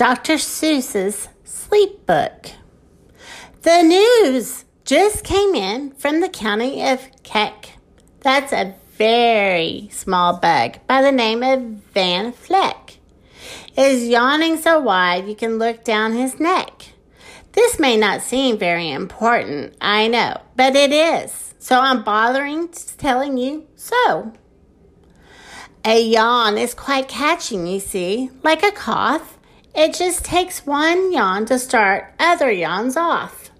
Dr. Seuss's sleep book. The news just came in from the county of Keck. That's a very small bug by the name of Van Vleck. Is yawning so wide you can look down his neck. This may not seem very important, I know, but it is. So I'm bothering telling you so. A yawn is quite catching, you see, like a cough. It just takes one yawn to start other yawns off.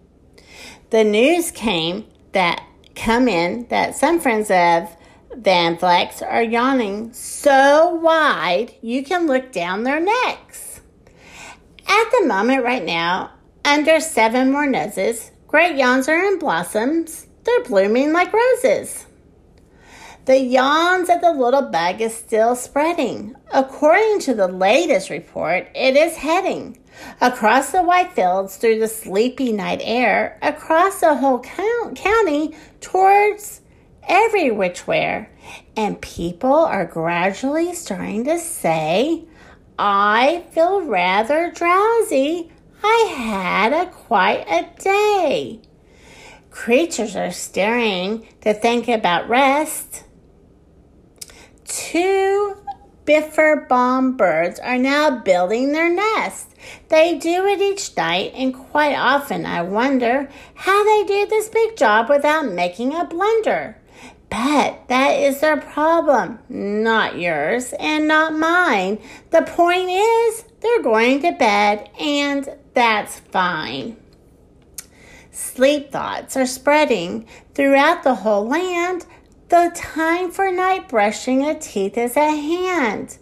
The news came that come in that some friends of Van Vlecks are yawning so wide you can look down their necks. At the moment, right now, under seven more noses, great yawns are in blossoms. They're blooming like roses. The yawns of the little bug is still spreading. According to the latest report, it is heading across the white fields through the sleepy night air, across the whole county towards every which where. And people are gradually starting to say, I feel rather drowsy. I had a quite a day. Creatures are stirring to think about rest. Two Biffer-Baum birds are now building their nest. They do it each night, and quite often I wonder how they do this big job without making a blunder. But that is their problem, not yours and not mine. The point is, they're going to bed, and that's fine. Sleep thoughts are spreading throughout the whole land the time for night brushing of teeth is at hand.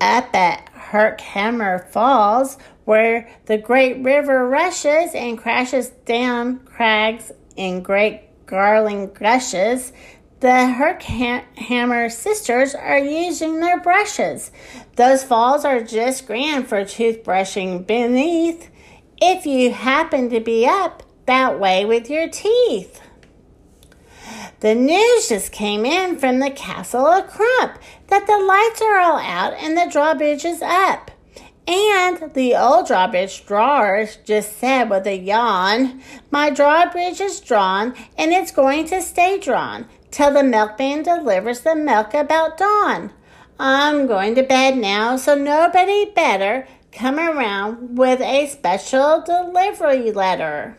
Up at Herkimer Falls, where the great river rushes and crashes down crags in great garling gushes, the Herkimer sisters are using their brushes. Those falls are just grand for toothbrushing beneath if you happen to be up that way with your teeth. The news just came in from the castle of Krupp that the lights are all out and the drawbridge is up. And the old drawbridge drawers just said with a yawn, My drawbridge is drawn and it's going to stay drawn till the milkman delivers the milk about dawn. I'm going to bed now, so nobody better come around with a special delivery letter.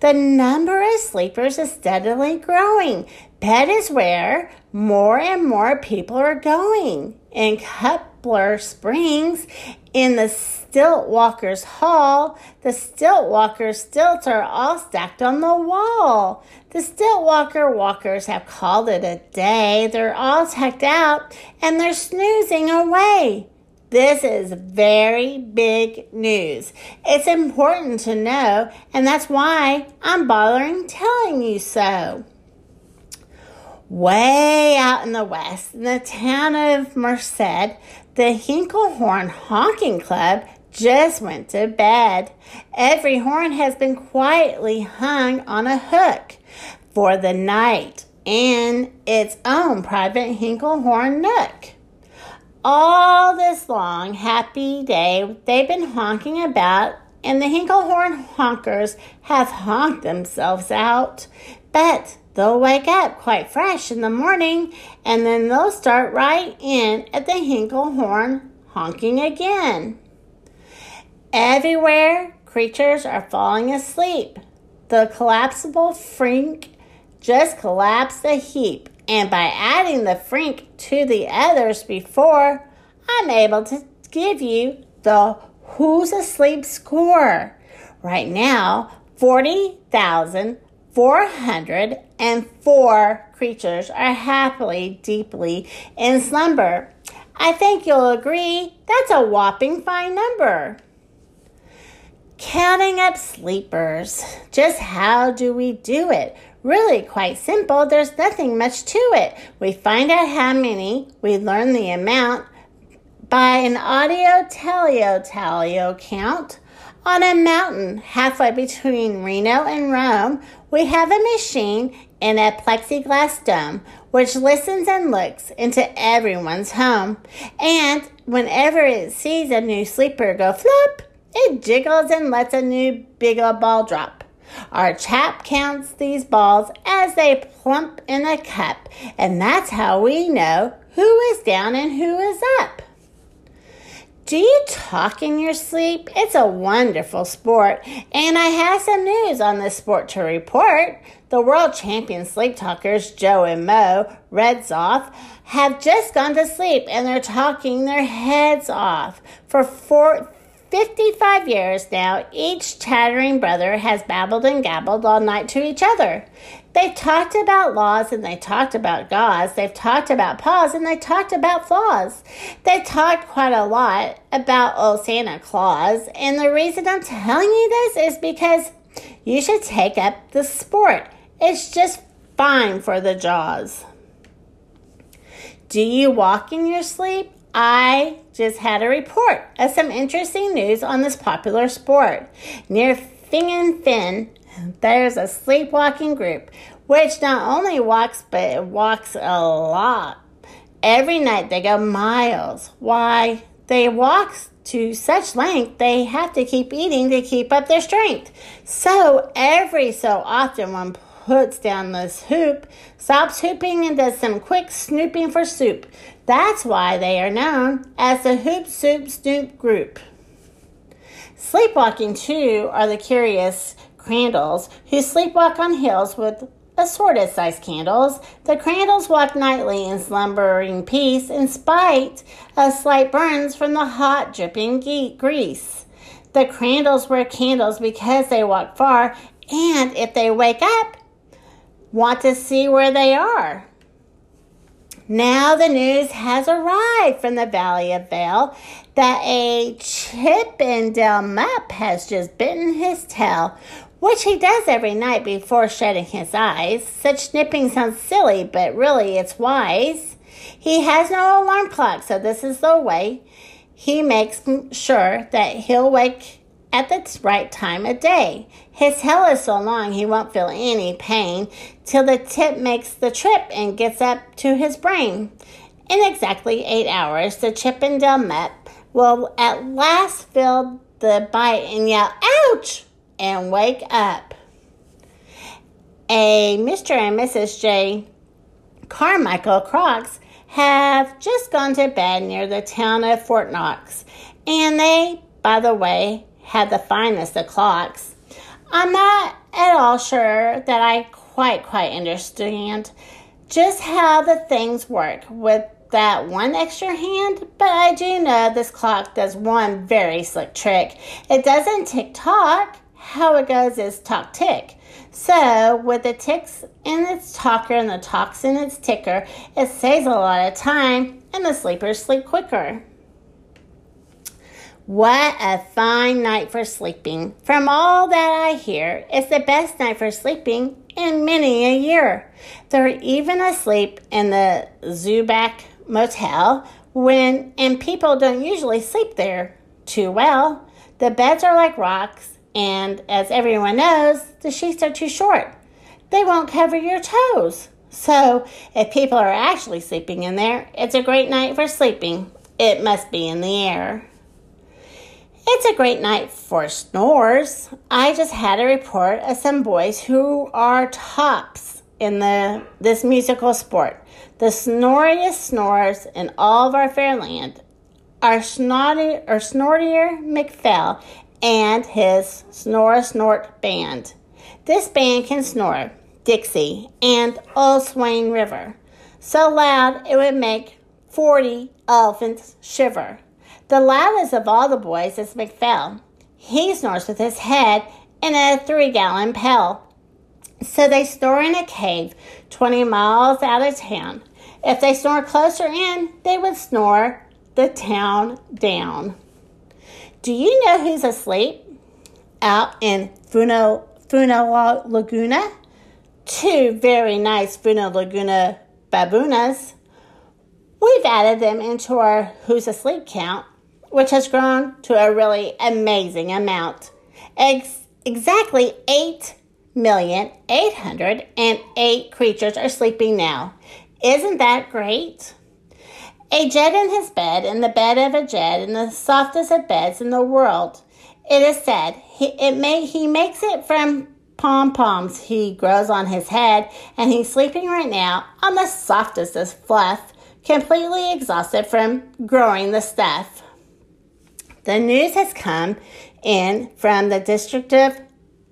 The number of sleepers is steadily growing. Bed is where more and more people are going. In Cutler Springs, in the Stiltwalkers Hall, the Stilt Stiltwalker stilts are all stacked on the wall. The Stiltwalker walkers have called it a day. They're all tucked out and they're snoozing away. This is very big news. It's important to know, and that's why I'm bothering telling you so. Way out in the west, in the town of Merced, the Hinklehorn Honking Club just went to bed. Every horn has been quietly hung on a hook for the night in its own private Hinklehorn nook all this long happy day they've been honking about, and the Hinklehorn honkers have honked themselves out. But they'll wake up quite fresh in the morning, and then they'll start right in at the Hinklehorn honking again. Everywhere, creatures are falling asleep. The collapsible frink just collapsed a heap and by adding the frink to the others before, I'm able to give you the Who's Asleep score. Right now, 40,404 creatures are happily, deeply in slumber. I think you'll agree that's a whopping fine number. Counting up sleepers. Just how do we do it? Really quite simple. There's nothing much to it. We find out how many, we learn the amount by an audio teleo talio count. On a mountain halfway between Reno and Rome, we have a machine in a plexiglass dome which listens and looks into everyone's home. And whenever it sees a new sleeper go flop, it jiggles and lets a new bigger ball drop. Our chap counts these balls as they plump in a cup, and that's how we know who is down and who is up. Do you talk in your sleep? It's a wonderful sport, and I have some news on this sport to report. The world champion sleep talkers Joe and Mo Redzoff have just gone to sleep and they're talking their heads off. For four, 55 years now, each chattering brother has babbled and gabbled all night to each other. They've talked about laws and they talked about gods. They've talked about paws and they talked about flaws. They talked quite a lot about old Santa Claus. And the reason I'm telling you this is because you should take up the sport. It's just fine for the jaws. Do you walk in your sleep? I just had a report of some interesting news on this popular sport. Near Finnigan Fen, there's a sleepwalking group which not only walks, but walks a lot. Every night they go miles. Why? They walk to such length they have to keep eating to keep up their strength. So every so often one puts down this hoop, stops hooping, and does some quick snooping for soup. That's why they are known as the Hoop Soup Snoop Group. Sleepwalking, too, are the curious crandalls who sleepwalk on hills with assorted sized candles. The crandalls walk nightly in slumbering peace in spite of slight burns from the hot dripping grease. The crandalls wear candles because they walk far, and if they wake up, want to see where they are. Now the news has arrived from the Valley of Vail that a Chippendale Mupp has just bitten his tail, which he does every night before shutting his eyes. Such snipping sounds silly, but really it's wise. He has no alarm clock, so this is the way he makes sure that he'll wake at the right time of day. His tail is so long he won't feel any pain till the tip makes the trip and gets up to his brain. In exactly eight hours, the Chippendale Mupp will at last feel the bite and yell, ouch, and wake up. A Mr. and Mrs. J. Carmichael Krox have just gone to bed near the town of Fort Knox, and they, by the way, had the finest of clocks. I'm not at all sure that I quite, quite understand just how the things work with that one extra hand, but I do know this clock does one very slick trick. It doesn't tick tock, how it goes is talk tick. So, with the ticks in its talker and the talks in its ticker, it saves a lot of time and the sleepers sleep quicker. What a fine night for sleeping. From all that I hear, it's the best night for sleeping in many a year. They're even asleep in the Zwieback Motel when and people don't usually sleep there too well. The beds are like rocks, and as everyone knows, the sheets are too short. They won't cover your toes. So, if people are actually sleeping in there, it's a great night for sleeping. It must be in the air. It's a great night for snores. I just had a report of some boys who are tops in the this musical sport. The snoriest snores in all of our fair land are Snotty or Snortier McPhail and his Snore Snort Band. This band can snore Dixie and Old Swain River so loud it would make 40 elephants shiver. The loudest of all the boys is McPhail. He snores with his head in a three gallon pail. So they store in a cave 20 miles out of town. If they snore closer in, they would snore the town down. Do you know who's asleep? Out in Foona, Foona Lagoona? Two very nice Foona Lagoona baboonas. We've added them into our Who's Asleep count which has grown to a really amazing amount. Ex- exactly eight million eight hundred and eight creatures are sleeping now. Isn't that great? A jed in his bed, in the bed of a jed, in the softest of beds in the world. It is said he, it may, he makes it from pom poms he grows on his head, and he's sleeping right now on the softest of fluff, completely exhausted from growing the stuff. The news has come in from the district of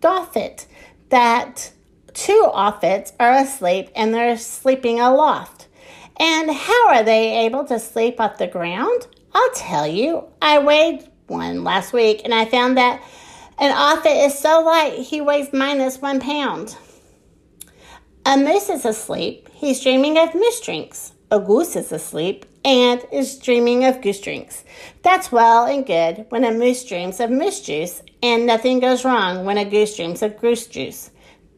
Doffet that two Offits are asleep and they're sleeping aloft. And how are they able to sleep off the ground? I'll tell you. I weighed one last week and I found that an Offit is so light he weighs minus one pound. A moose is asleep. He's dreaming of moose drinks. A goose is asleep and is dreaming of goose drinks. That's well and good when a moose dreams of moose juice, and nothing goes wrong when a goose dreams of goose juice.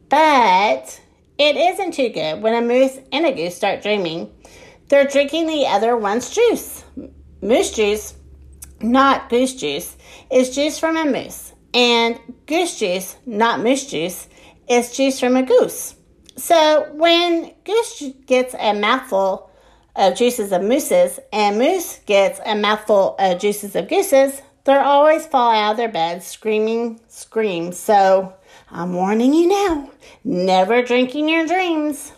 But it isn't too good when a moose and a goose start dreaming. They're drinking the other one's juice. Moose juice, not goose juice, is juice from a moose, and goose juice, not moose juice, is juice from a goose. So when goose gets a mouthful of juices of mooses, and moose gets a mouthful of juices of gooses, they'll always fall out of their beds screaming scream. So I'm warning you now never drinking your dreams.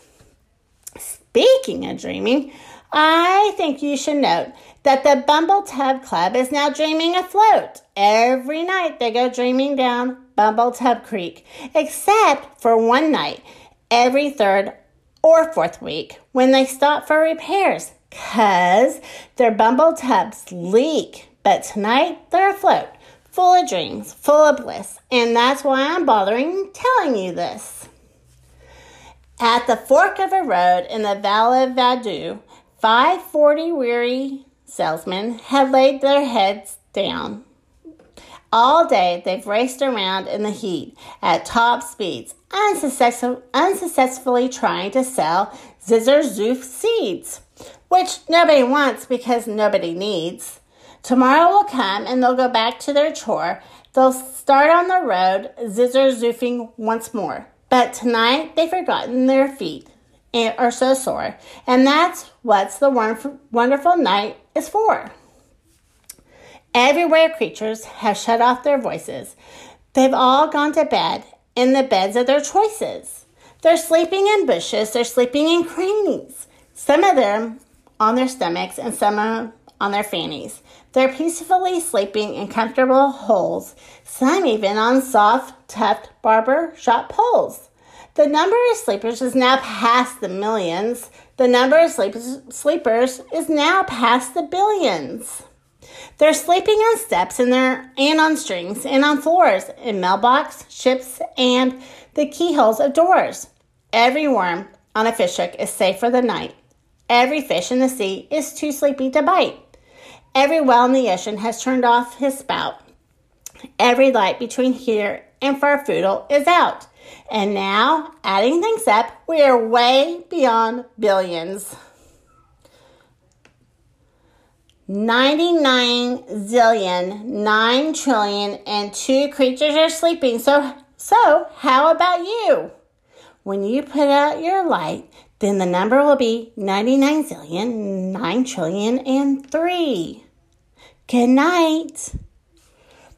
Speaking of dreaming, I think you should note that the Bumble Tub Club is now dreaming afloat. Every night they go dreaming down Bumble Tub Creek, except for one night every third or fourth week when they stop for repairs because their bumble tubs leak. But tonight they're afloat, full of dreams, full of bliss, and that's why I'm bothering telling you this. At the fork of a road in the Valley of five forty weary salesmen had laid their heads down all day they've raced around in the heat at top speeds, unsuccessfully trying to sell Zizzer Zoof seeds, which nobody wants because nobody needs. Tomorrow will come and they'll go back to their chore. They'll start on the road, Zizzer Zoofing once more. But tonight they've forgotten their feet and are so sore. And that's what the wonderful night is for. Everywhere creatures have shut off their voices. They've all gone to bed in the beds of their choices. They're sleeping in bushes, they're sleeping in crannies. Some of them on their stomachs and some on their fannies. They're peacefully sleeping in comfortable holes, some even on soft, tufted barber shop poles. The number of sleepers is now past the millions. The number of sleepers is now past the billions. They're sleeping on steps and they're and on strings and on floors, in mailbox, ships, and the keyholes of doors. Every worm on a fish hook is safe for the night. Every fish in the sea is too sleepy to bite. Every well in the ocean has turned off his spout. Every light between here and Farfoodle is out. And now, adding things up, we are way beyond billions. 99 zillion, 9 trillion, and two creatures are sleeping. So, so how about you? When you put out your light, then the number will be 99 zillion, 9 trillion, and 3. Good night.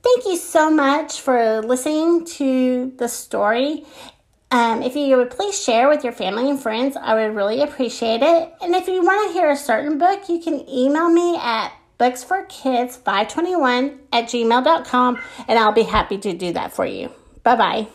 Thank you so much for listening to the story. Um, if you would please share with your family and friends, I would really appreciate it. And if you want to hear a certain book, you can email me at booksforkids521 at gmail.com and I'll be happy to do that for you. Bye bye.